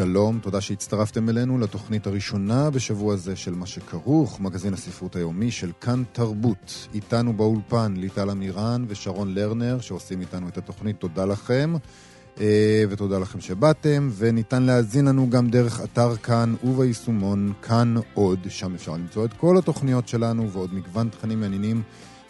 שלום, תודה שהצטרפתם אלינו לתוכנית הראשונה בשבוע זה של מה שכרוך, מגזין הספרות היומי של כאן תרבות. איתנו באולפן ליטל אמירן ושרון לרנר שעושים איתנו את התוכנית, תודה לכם. אה, ותודה לכם שבאתם, וניתן להאזין לנו גם דרך אתר כאן וביישומון כאן עוד, שם אפשר למצוא את כל התוכניות שלנו ועוד מגוון תכנים מעניינים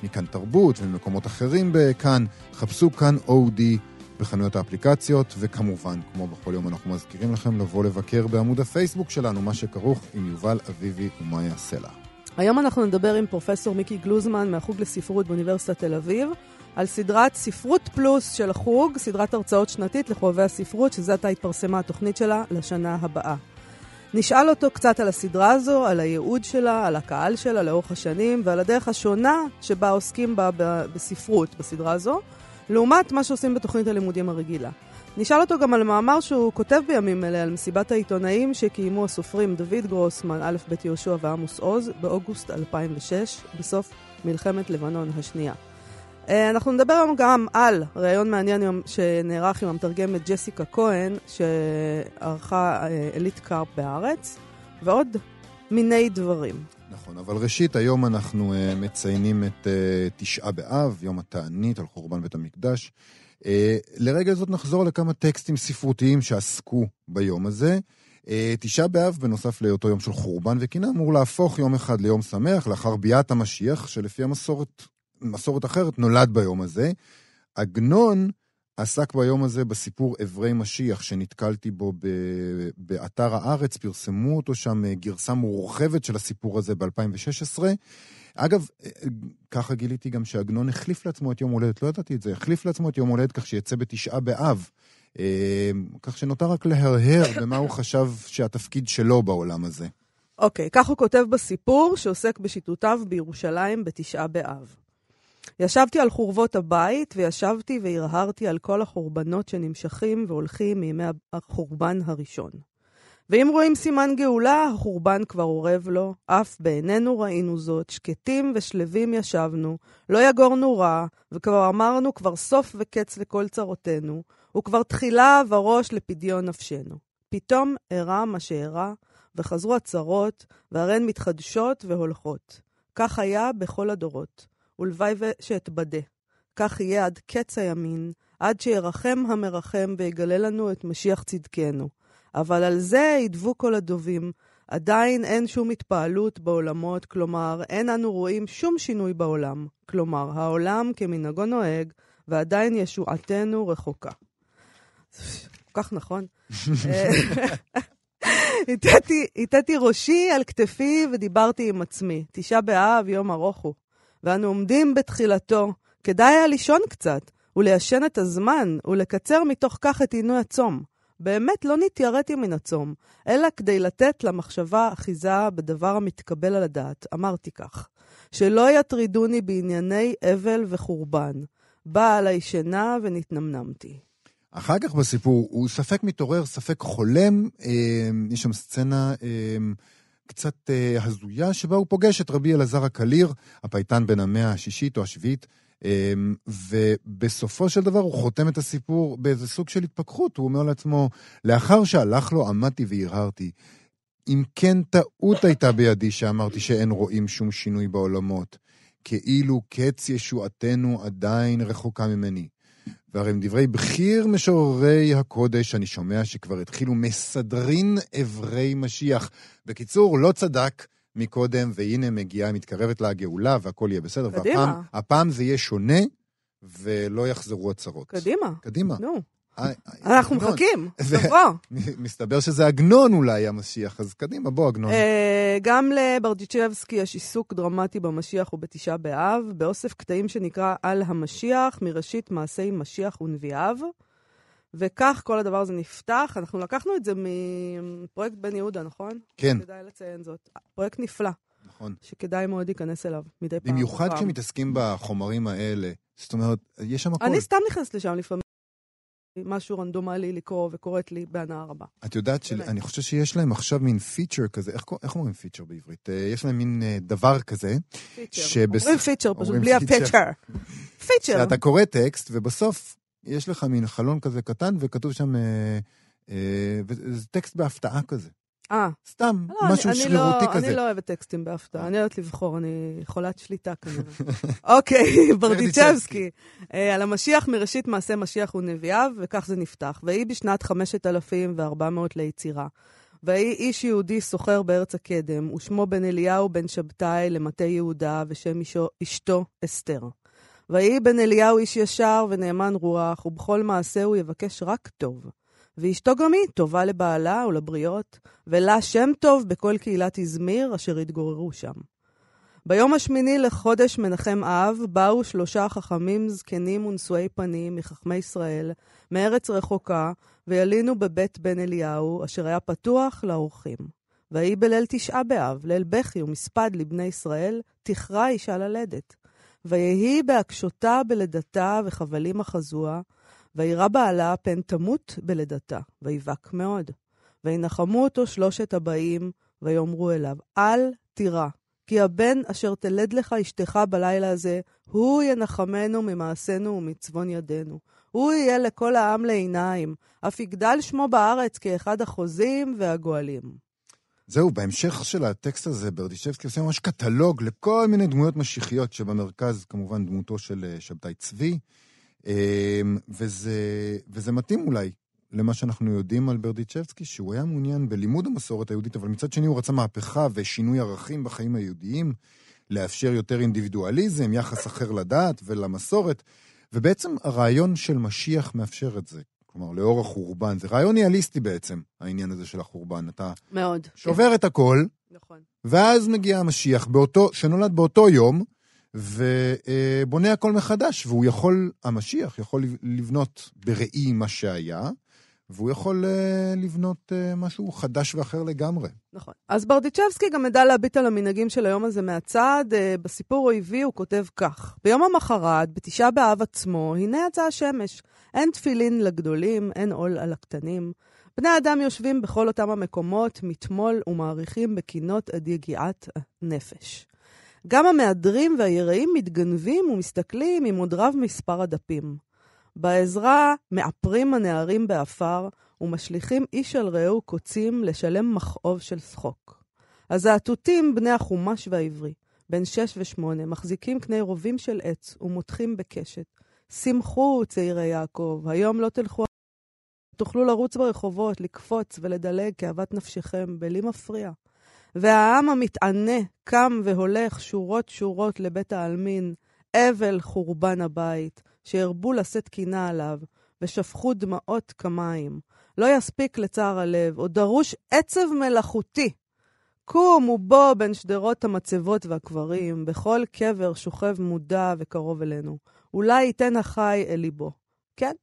מכאן תרבות וממקומות אחרים בכאן. חפשו כאן אודי בחנויות האפליקציות, וכמובן, כמו בכל יום אנחנו מזכירים לכם לבוא לבקר בעמוד הפייסבוק שלנו, מה שכרוך עם יובל אביבי ומאיה סלע. היום אנחנו נדבר עם פרופסור מיקי גלוזמן מהחוג לספרות באוניברסיטת תל אביב, על סדרת ספרות פלוס של החוג, סדרת הרצאות שנתית לחובבי הספרות, שזה עתה התפרסמה התוכנית שלה לשנה הבאה. נשאל אותו קצת על הסדרה הזו, על הייעוד שלה, על הקהל שלה לאורך השנים, ועל הדרך השונה שבה עוסקים בה בספרות בסדרה הזו, לעומת מה שעושים בתוכנית הלימודים הרגילה. נשאל אותו גם על מאמר שהוא כותב בימים אלה על מסיבת העיתונאים שקיימו הסופרים דוד גרוסמן, א' ב' יהושע ועמוס עוז, באוגוסט 2006, בסוף מלחמת לבנון השנייה. אה, אנחנו נדבר היום גם על ראיון מעניין שנערך עם המתרגמת ג'סיקה כהן, שערכה אה, קארפ בארץ, ועוד מיני דברים. נכון, אבל ראשית, היום אנחנו uh, מציינים את uh, תשעה באב, יום התענית על חורבן בית המקדש. Uh, לרגע זאת נחזור לכמה טקסטים ספרותיים שעסקו ביום הזה. תשעה באב, בנוסף להיותו יום של חורבן וקינה, אמור להפוך יום אחד ליום שמח לאחר ביאת המשיח, שלפי המסורת מסורת אחרת נולד ביום הזה. עגנון עסק ביום הזה בסיפור אברי משיח, שנתקלתי בו באתר הארץ, פרסמו אותו שם אה, גרסה מורחבת של הסיפור הזה ב-2016. אגב, אה, ככה גיליתי גם שעגנון החליף לעצמו את יום הולדת, לא ידעתי את זה, החליף לעצמו את יום הולדת כך שיצא בתשעה באב. אה, כך שנותר רק להרהר במה הוא חשב שהתפקיד שלו בעולם הזה. אוקיי, okay, כך הוא כותב בסיפור שעוסק בשיטוטיו בירושלים בתשעה באב. ישבתי על חורבות הבית, וישבתי והרהרתי על כל החורבנות שנמשכים והולכים מימי החורבן הראשון. ואם רואים סימן גאולה, החורבן כבר אורב לו, אף בעינינו ראינו זאת, שקטים ושלווים ישבנו, לא יגורנו רע, וכבר אמרנו כבר סוף וקץ לכל צרותינו, וכבר תחילה וראש לפדיון נפשנו. פתאום אירע מה שאירע, וחזרו הצרות, והרי מתחדשות והולכות. כך היה בכל הדורות. ולוואי שאתבדה. כך יהיה עד קץ הימין, עד שירחם המרחם ויגלה לנו את משיח צדקנו. אבל על זה ידבו כל הדובים. עדיין אין שום התפעלות בעולמות, כלומר, אין אנו רואים שום שינוי בעולם. כלומר, העולם כמנהגו נוהג, ועדיין ישועתנו רחוקה. כל כך נכון. הטעתי ראשי על כתפי ודיברתי עם עצמי. תשעה באב, יום ארוך הוא. ואנו עומדים בתחילתו, כדאי היה לישון קצת, וליישן את הזמן, ולקצר מתוך כך את עינוי הצום. באמת לא נתייראתי מן הצום, אלא כדי לתת למחשבה אחיזה בדבר המתקבל על הדעת. אמרתי כך, שלא יטרידוני בענייני אבל וחורבן. באה עליי שינה ונתנמנמתי. אחר כך בסיפור הוא ספק מתעורר, ספק חולם, אה, יש שם סצנה... אה, קצת אה, הזויה, שבה הוא פוגש את רבי אלעזר הקליר, הפייטן בן המאה השישית או השביעית, אה, ובסופו של דבר הוא חותם את הסיפור באיזה סוג של התפכחות. הוא אומר לעצמו, לאחר שהלך לו עמדתי והרהרתי. אם כן טעות הייתה בידי שאמרתי שאין רואים שום שינוי בעולמות, כאילו קץ ישועתנו עדיין רחוקה ממני. והרי עם דברי בכיר משוררי הקודש, אני שומע שכבר התחילו מסדרין אברי משיח. בקיצור, לא צדק מקודם, והנה מגיעה, מתקרבת לה הגאולה, והכל יהיה בסדר. קדימה. והפעם, הפעם זה יהיה שונה, ולא יחזרו הצרות. קדימה. קדימה. נו. אנחנו מחכים, תבוא. מסתבר שזה עגנון אולי המשיח, אז קדימה, בוא עגנון. אה, גם לברדיצ'בסקי יש עיסוק דרמטי במשיח ובתשעה באב, באוסף קטעים שנקרא על המשיח, מראשית מעשי משיח ונביאיו. וכך כל הדבר הזה נפתח. אנחנו לקחנו את זה מפרויקט בן יהודה, נכון? כן. כדאי לציין זאת. פרויקט נפלא. נכון. שכדאי מאוד להיכנס אליו מדי פעם. במיוחד. כשמתעסקים בחומרים האלה. זאת אומרת, יש שם הכל. אני סתם נכנסת לשם לפעמים. משהו רנדומלי לקרוא וקוראת לי בהנאה רבה. את יודעת באמת. שאני חושב שיש להם עכשיו מין פיצ'ר כזה, איך, איך אומרים פיצ'ר בעברית? אה, יש להם מין אה, דבר כזה, פיצ'ר. שבס- אומרים פיצ'ר פשוט, בלי פיצ'ר. הפיצ'ר. פיצ'ר. שאתה קורא טקסט, ובסוף יש לך מין חלון כזה קטן, וכתוב שם, אה, אה, וזה טקסט בהפתעה כזה. אה, סתם, לא, משהו אני- אני שרירותי לא- כזה. אני לא אוהבת טקסטים בהפתעה, אני אוהבת לבחור, אני חולת שליטה כנראה. אוקיי, ברדיצ'בסקי. אה, על המשיח מראשית מעשה משיח ונביאיו, וכך זה נפתח. ויהי בשנת 5400 ליצירה. ויהי איש יהודי סוחר בארץ הקדם, ושמו בן אליהו בן שבתאי למטה יהודה, ושם אישו, אשתו אסתר. ויהי בן אליהו איש ישר ונאמן רוח, ובכל מעשהו יבקש רק טוב. ואשתו גם היא טובה לבעלה ולבריות, ולה שם טוב בכל קהילת איזמיר אשר התגוררו שם. ביום השמיני לחודש מנחם אב באו שלושה חכמים זקנים ונשואי פנים מחכמי ישראל, מארץ רחוקה, וילינו בבית בן אליהו, אשר היה פתוח לאורחים. ויהי בליל תשעה באב, ליל בכי ומספד לבני ישראל, תכרע אישה ללדת. ויהי בהקשותה בלידתה וחבלים אחזוה, וירא בעלה פן תמות בלידתה, ויבק מאוד. וינחמו אותו שלושת הבאים, ויאמרו אליו, אל תירא, כי הבן אשר תלד לך אשתך בלילה הזה, הוא ינחמנו ממעשינו ומצבון ידינו. הוא יהיה לכל העם לעיניים, אף יגדל שמו בארץ כאחד החוזים והגואלים. זהו, בהמשך של הטקסט הזה, ברדישבסקי עושה ממש קטלוג לכל מיני דמויות משיחיות, שבמרכז כמובן דמותו של אה, שבתאי צבי, וזה, וזה מתאים אולי למה שאנחנו יודעים על ברדיצ'בסקי, שהוא היה מעוניין בלימוד המסורת היהודית, אבל מצד שני הוא רצה מהפכה ושינוי ערכים בחיים היהודיים, לאפשר יותר אינדיבידואליזם, יחס אחר לדת ולמסורת, ובעצם הרעיון של משיח מאפשר את זה. כלומר, לאור החורבן. זה רעיון ניהליסטי בעצם, העניין הזה של החורבן. אתה מאוד. שובר את הכל, נכון. ואז מגיע המשיח, באותו, שנולד באותו יום, ובונה הכל מחדש, והוא יכול, המשיח יכול לבנות בראי מה שהיה, והוא יכול אה, לבנות אה, משהו חדש ואחר לגמרי. נכון. אז ברדיצ'בסקי גם ידע להביט על המנהגים של היום הזה מהצד. אה, בסיפור אויבי הוא כותב כך: ביום המחרת, בתשעה באב עצמו, הנה יצאה השמש. אין תפילין לגדולים, אין עול על הקטנים. בני אדם יושבים בכל אותם המקומות, מתמול ומעריכים בקינות עד יגיעת נפש. גם המהדרים והיראים מתגנבים ומסתכלים עם עוד רב מספר הדפים. בעזרה מעפרים הנערים באפר ומשליכים איש על רעהו קוצים לשם מכאוב של שחוק. הזאטוטים, בני החומש והעברי, בן שש ושמונה, מחזיקים קני רובים של עץ ומותחים בקשת. שמחו, צעירי יעקב, היום לא תלכו... תוכלו לרוץ ברחובות, לקפוץ ולדלג כאוות נפשכם, בלי מפריע. והעם המתענה קם והולך שורות שורות לבית העלמין, אבל חורבן הבית, שהרבו לשאת קינה עליו, ושפכו דמעות כמים. לא יספיק לצער הלב, עוד דרוש עצב מלאכותי. קום ובוא בין שדרות המצבות והקברים, בכל קבר שוכב מודע וקרוב אלינו. אולי ייתן החי אל ליבו. כן,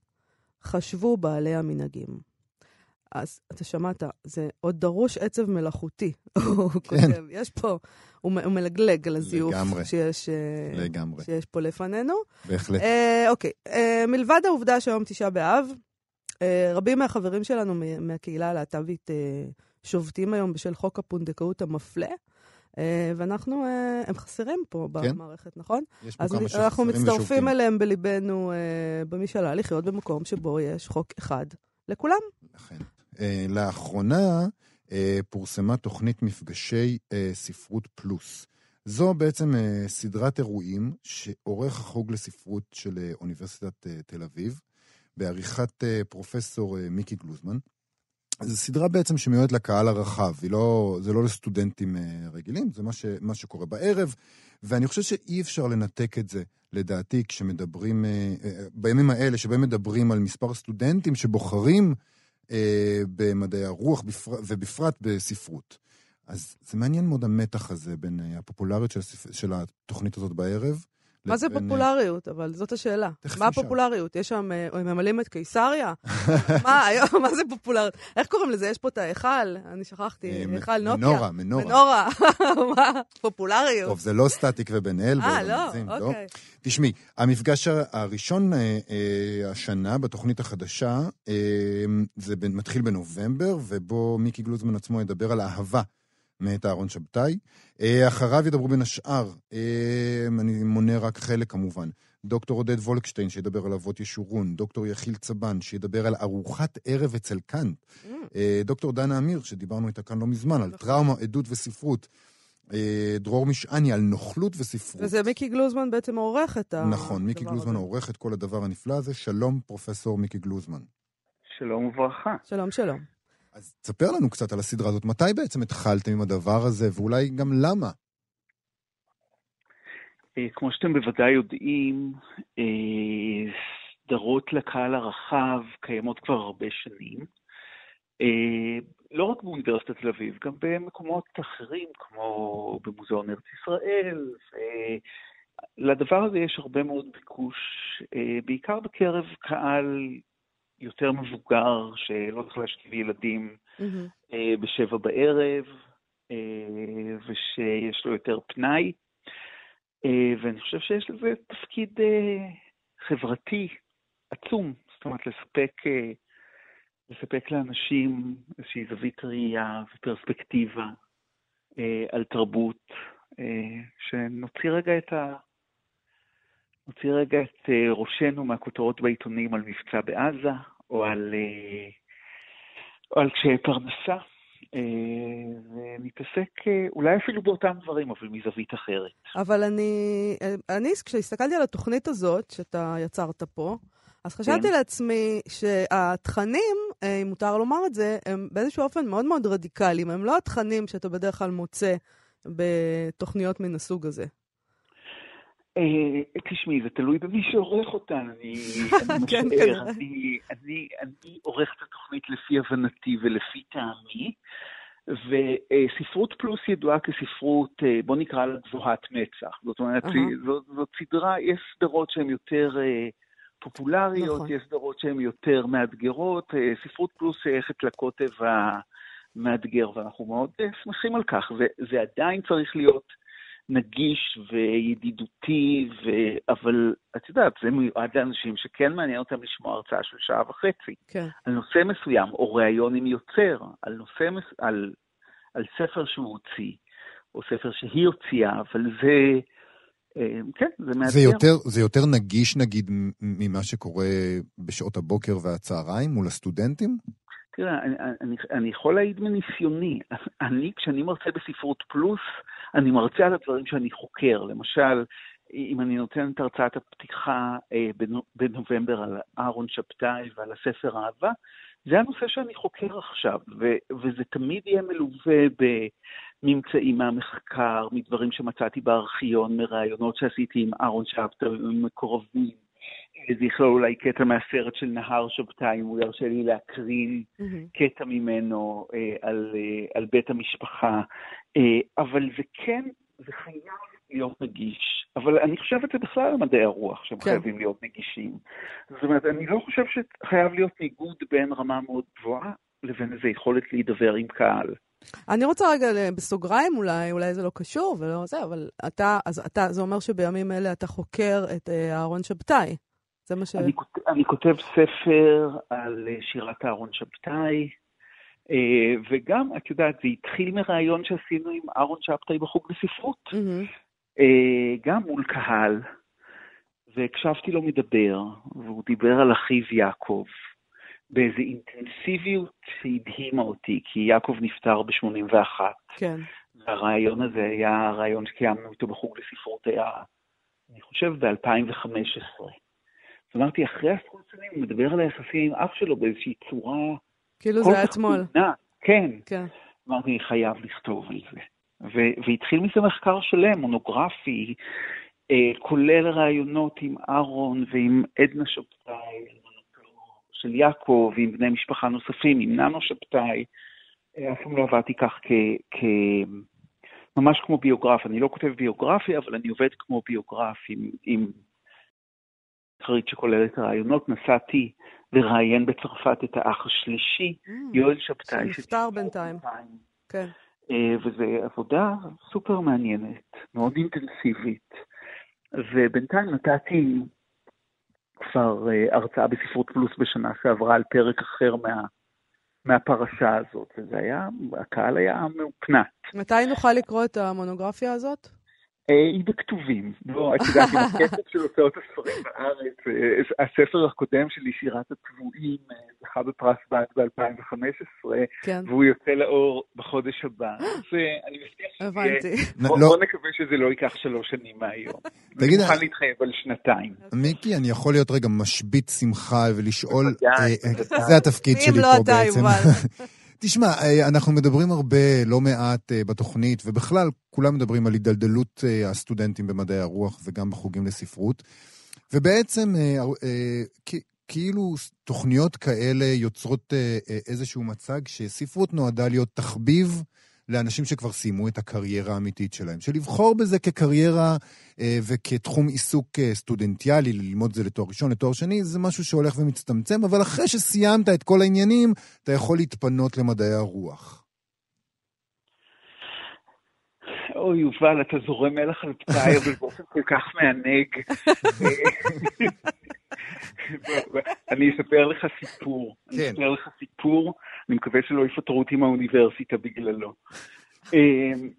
חשבו בעלי המנהגים. אז אתה שמעת, זה עוד דרוש עצב מלאכותי, הוא כותב. יש פה, הוא הוא מלגלג על הזיוף לגמרי. שיש, אה, לגמרי. שיש פה לפנינו. בהחלט. אה, אוקיי, אה, מלבד העובדה שהיום תשעה באב, אה, רבים מהחברים שלנו מה- מהקהילה הלהט"בית אה, שובתים היום בשל חוק הפונדקאות המפלה, אה, ואנחנו, אה, הם חסרים פה כן. במערכת, נכון? יש פה אז כמה שחסרים אנחנו ושובתים. מצטרפים אליהם בליבנו במשאלה לחיות במקום שבו יש חוק אחד לכולם. אכן. אה, לאחרונה אה, פורסמה תוכנית מפגשי אה, ספרות פלוס. זו בעצם סדרת אירועים שעורך החוג לספרות של אוניברסיטת תל אביב, בעריכת פרופסור מיקי גלוזמן. זו סדרה בעצם שמיועדת לקהל הרחב, לא, זה לא לסטודנטים רגילים, זה מה, ש, מה שקורה בערב, ואני חושב שאי אפשר לנתק את זה, לדעתי, כשמדברים, בימים האלה שבהם מדברים על מספר סטודנטים שבוחרים במדעי הרוח בפר... ובפרט בספרות. אז זה מעניין מאוד המתח הזה בין אה, הפופולריות של, הספ... של התוכנית הזאת בערב, מה זה פופולריות? אבל זאת השאלה. מה הפופולריות? יש שם, הם ממלאים את קיסריה? מה, היום, מה זה פופולריות? איך קוראים לזה? יש פה את ההיכל, אני שכחתי, היכל נוקיה. מנורה, מנורה. מנורה, מה? פופולריות. טוב, זה לא סטטיק ובן אל. אה, לא, אוקיי. תשמעי, המפגש הראשון השנה בתוכנית החדשה, זה מתחיל בנובמבר, ובו מיקי גלוזמן עצמו ידבר על אהבה. מאת אהרון שבתאי. אה, אחריו ידברו בין השאר, אה, אני מונה רק חלק כמובן, דוקטור עודד וולקשטיין, שידבר על אבות ישורון, דוקטור יחיל צבן, שידבר על ארוחת ערב אצל קאנט, mm. אה, דוקטור דנה אמיר, שדיברנו איתה כאן לא מזמן, על נכון. טראומה, עדות וספרות. דרור משעני על נוכלות וספרות. וזה מיקי גלוזמן בעצם עורך את הדבר נכון, מיקי גלוזמן עורך את כל הדבר הנפלא הזה. שלום, פרופסור מיקי גלוזמן. שלום וברכה. שלום, שלום. אז תספר לנו קצת על הסדרה הזאת. מתי בעצם התחלתם עם הדבר הזה, ואולי גם למה? אה, כמו שאתם בוודאי יודעים, אה, סדרות לקהל הרחב קיימות כבר הרבה שנים. אה, לא רק באוניברסיטת תל אביב, גם במקומות אחרים, כמו במוזיאון ארץ ישראל. לדבר הזה יש הרבה מאוד ביקוש, בעיקר בקרב קהל יותר מבוגר, שלא צריך להשכיב ילדים mm-hmm. בשבע בערב, אה, ושיש לו יותר פנאי. אה, ואני חושב שיש לזה תפקיד חברתי עצום, זאת אומרת, לספק, לספק לאנשים איזושהי זווית ראייה ופרספקטיבה על תרבות, שנוציא רגע את ה... נוציא רגע את אה, ראשנו מהכותרות בעיתונים על מבצע בעזה, או על, אה, או על קשיי פרנסה, אה, ונתעסק אולי אפילו באותם דברים, אבל מזווית אחרת. אבל אני, אני כשהסתכלתי על התוכנית הזאת, שאתה יצרת פה, אז חשבתי כן. לעצמי שהתכנים, אם מותר לומר את זה, הם באיזשהו אופן מאוד מאוד רדיקליים. הם לא התכנים שאתה בדרך כלל מוצא בתוכניות מן הסוג הזה. אה, תשמעי, זה תלוי במי שעורך אותן. אני כן, משער, אני עורך את התוכנית לפי הבנתי ולפי טעמי, וספרות פלוס ידועה כספרות, אה, בוא נקרא לה גבוהת מצח. זאת אומרת, זאת סדרה, יש סדרות שהן יותר אה, פופולריות, נכון. יש סדרות שהן יותר מאתגרות. ספרות פלוס שייכת לקוטב המאתגר, ואנחנו מאוד שמחים על כך, וזה עדיין צריך להיות... נגיש וידידותי, ו... אבל את יודעת, זה מיועד לאנשים שכן מעניין אותם לשמוע הרצאה של שעה וחצי. כן. על נושא מסוים, או ראיון עם יוצר, על נושא, מס... על, על ספר שהוא הוציא, או ספר שהיא הוציאה, אבל זה... אה, כן, זה מאתגר. זה יותר, זה יותר נגיש, נגיד, ממה שקורה בשעות הבוקר והצהריים מול הסטודנטים? תראה, אני, אני, אני יכול להעיד מניסיוני. אני, כשאני מרצה בספרות פלוס, אני מרצה על הדברים שאני חוקר. למשל, אם אני נותן את הרצאת הפתיחה אה, בנובמבר על אהרון שבתאי ועל הספר אהבה, זה הנושא שאני חוקר עכשיו, ו- וזה תמיד יהיה מלווה בממצאים מהמחקר, מדברים שמצאתי בארכיון, מראיונות שעשיתי עם אהרון שבתאי ועם מקורבים. זה יכלול אולי קטע מהסרט של נהר שבתאי, אם הוא ירשה לי להקרין mm-hmm. קטע ממנו אה, על, אה, על בית המשפחה. אה, אבל זה כן, זה חייב להיות נגיש. אבל אני חושב את זה בכלל על מדעי הרוח, שהם כן. חייבים להיות נגישים. זאת אומרת, אני לא חושב שחייב להיות ניגוד בין רמה מאוד גבוהה לבין איזו יכולת להידבר עם קהל. אני רוצה רגע בסוגריים אולי, אולי זה לא קשור ולא זה, אבל אתה, אז אתה, זה אומר שבימים אלה אתה חוקר את אהרון שבתאי. זה מה ש... אני, אני כותב ספר על שירת אהרון שבתאי, אה, וגם, את יודעת, זה התחיל מראיון שעשינו עם אהרון שבתאי בחוג לספרות, mm-hmm. גם מול קהל, והקשבתי לו מדבר, והוא דיבר על אחיו יעקב, באיזו אינטנסיביות שהדהימה אותי, כי יעקב נפטר ב-81. כן. והרעיון הזה היה הרעיון שקיימנו איתו בחוג לספרות, היה, אני חושב, ב-2015. אז אמרתי, אחרי עשרות שנים הוא מדבר על היחסים עם אח שלו באיזושהי צורה... כאילו זה היה אתמול. כן. כן. אמרתי, אני חייב לכתוב על זה. ו- והתחיל מזה מחקר שלם, מונוגרפי, אה, כולל ראיונות עם אהרון ועם עדנה שבתאי, של יעקב, ועם בני משפחה נוספים, עם ננו שבתאי. אה, אף פעם לא עבדתי כך כ... כ- ממש כמו ביוגרף. אני לא כותב ביוגרפיה, אבל אני עובד כמו ביוגרף עם, עם חרית שכוללת רעיונות. נסעתי לראיין בצרפת את האח השלישי, mm, יואל שבתאי. שנפטר בינתיים. כן. אה, וזו עבודה סופר מעניינת, מאוד אינטנסיבית. ובינתיים נתתי כבר אה, הרצאה בספרות פלוס בשנה שעברה על פרק אחר מה, מהפרשה הזאת, וזה היה, הקהל היה מאופנת. מתי נוכל לקרוא את המונוגרפיה הזאת? אה, היא בכתובים. לא, את יודעת, עם הכסף של הוצאות הספרים בארץ, אה, הספר הקודם שלי, שירת הצבועים, אה, זכה בפרס בת ב-2015, כן. והוא יוצא לאור בחודש הבא. ואני מבטיח שזה הבנתי. בוא לא. נקווה שזה לא ייקח שלוש שנים מהיום. תגיד... אני מוכן להתחייב על שנתיים. מיקי, אני יכול להיות רגע משבית שמחה ולשאול, זה התפקיד שלי לא פה בעצם. תשמע, אה, אנחנו מדברים הרבה, לא מעט אה, בתוכנית, ובכלל, כולם מדברים על הידלדלות אה, הסטודנטים במדעי הרוח וגם בחוגים לספרות. ובעצם, כאילו תוכניות כאלה יוצרות איזשהו מצג שספרות נועדה להיות תחביב לאנשים שכבר סיימו את הקריירה האמיתית שלהם. שלבחור בזה כקריירה אה, וכתחום עיסוק אה, סטודנטיאלי, ללמוד זה לתואר ראשון, לתואר שני, זה משהו שהולך ומצטמצם, אבל אחרי שסיימת את כל העניינים, אתה יכול להתפנות למדעי הרוח. אוי, יובל, אתה זורם מלח על פתאי, אבל באופן כל כך מענג. אני אספר לך סיפור. כן. אני אספר לך סיפור, אני מקווה שלא יפטרו אותי מהאוניברסיטה בגללו. אמ,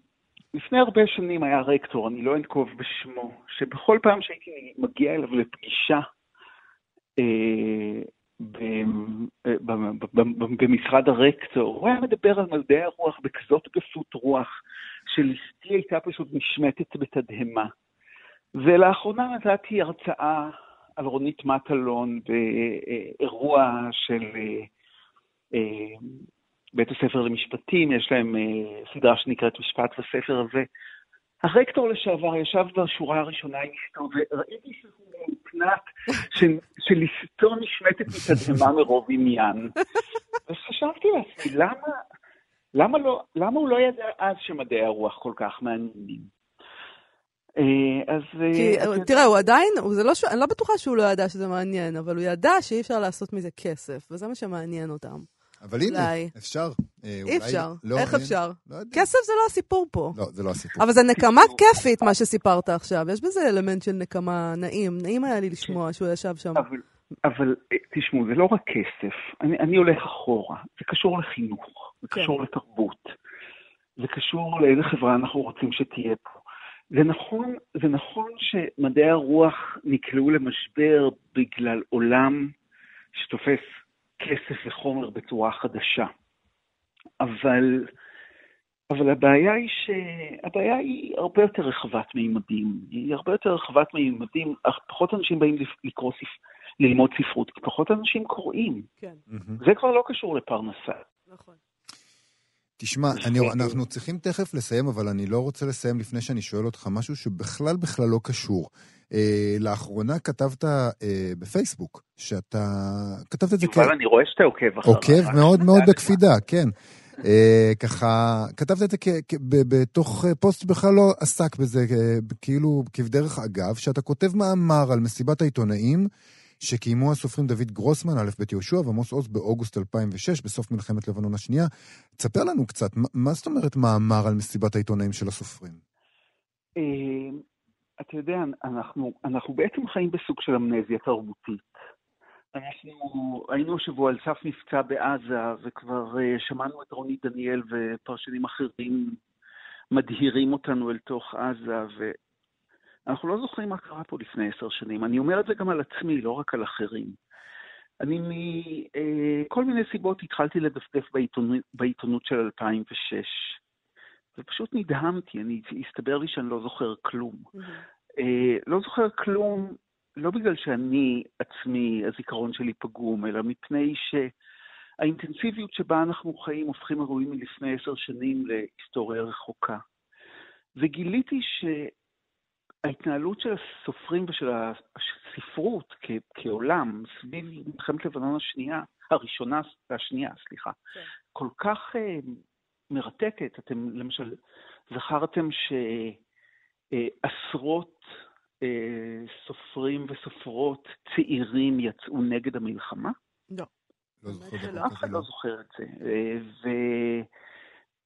לפני הרבה שנים היה רקטור, אני לא אנקוב בשמו, שבכל פעם שהייתי מגיע אליו לפגישה אה, אה, במשרד הרקטור, הוא היה מדבר על מדעי הרוח בכזאת גסות רוח, שלשתי הייתה פשוט נשמטת בתדהמה. ולאחרונה נתתי הרצאה על רונית מטלון באירוע של אה, אה, בית הספר למשפטים, יש להם אה, סדרה שנקראת משפט בספר הזה. הרקטור לשעבר ישב בשורה הראשונה עם אשתו, וראיתי שהוא מאופנת, של אשתו נשמטת מתדהמה מרוב עניין. וחשבתי לעצמי, למה, למה, לא, למה הוא לא ידע אז שמדעי הרוח כל כך מעניינים? אה, אז... אה, כי, תראה, הוא עדיין, זה לא, אני לא בטוחה שהוא לא ידע שזה מעניין, אבל הוא ידע שאי אפשר לעשות מזה כסף, וזה מה שמעניין אותם. אבל הנה, אולי. אפשר. אה, אי אפשר. לא, איך אין, אפשר? לא כסף זה לא הסיפור פה. לא, זה לא הסיפור. אבל זה נקמה כיפית, מה שסיפרת עכשיו. יש בזה אלמנט של נקמה נעים. נעים היה לי לשמוע שהוא ישב שם. אבל, אבל תשמעו, זה לא רק כסף. אני, אני הולך אחורה. זה קשור לחינוך, כן. קשור לתרבות. זה קשור לאיזה חברה אנחנו רוצים שתהיה פה. זה נכון, זה נכון שמדעי הרוח נקלעו למשבר בגלל עולם שתופס כסף וחומר בצורה חדשה. אבל, אבל הבעיה היא שהבעיה היא הרבה יותר רחבת מימדים. היא הרבה יותר רחבת מימדים, פחות אנשים באים לקרוא ספ... ללמוד ספרות, פחות אנשים קוראים. כן. זה כבר לא קשור לפרנסה. נכון. תשמע, אני, אנחנו צריכים תכף לסיים, אבל אני לא רוצה לסיים לפני שאני שואל אותך משהו שבכלל בכלל לא קשור. אה, לאחרונה כתבת אה, בפייסבוק, שאתה... כתבת את זה כ... אבל אני רואה שאתה עוקב אחריו. עוקב מאוד מאוד בקפידה, כן. אה, ככה, כתבת את זה בתוך פוסט בכלל לא עסק בזה, כאילו כבדרך אגב, שאתה כותב מאמר על מסיבת העיתונאים, שקיימו הסופרים דוד גרוסמן, א' ב' יהושע ועמוס עוז באוגוסט 2006, בסוף מלחמת לבנון השנייה. תספר לנו קצת, מה זאת אומרת מאמר על מסיבת העיתונאים של הסופרים? אה, אתה יודע, אנחנו, אנחנו בעצם חיים בסוג של אמנזיה תרבותית. אנחנו היינו השבוע על סף מבצע בעזה, וכבר uh, שמענו את רוני דניאל ופרשנים אחרים מדהירים אותנו אל תוך עזה, אנחנו לא זוכרים מה קרה פה לפני עשר שנים. אני אומר את זה גם על עצמי, לא רק על אחרים. אני מכל אה, מיני סיבות התחלתי לדפדף בעיתונות, בעיתונות של 2006, ופשוט נדהמתי, אני, הסתבר לי שאני לא זוכר כלום. Mm-hmm. לא זוכר כלום, לא בגלל שאני עצמי, הזיכרון שלי פגום, אלא מפני שהאינטנסיביות שבה אנחנו חיים הופכים אירועים מלפני עשר שנים להיסטוריה רחוקה. וגיליתי ש... ההתנהלות של הסופרים ושל הספרות כ- כעולם סביב מלחמת לבנון השנייה, הראשונה והשנייה, סליחה, כן. כל כך uh, מרתקת. אתם למשל זכרתם שעשרות אה, סופרים וסופרות צעירים יצאו נגד המלחמה? לא. לא זוכר דבר אף כזה, אחד לא. לא זוכר את זה. אה, ו...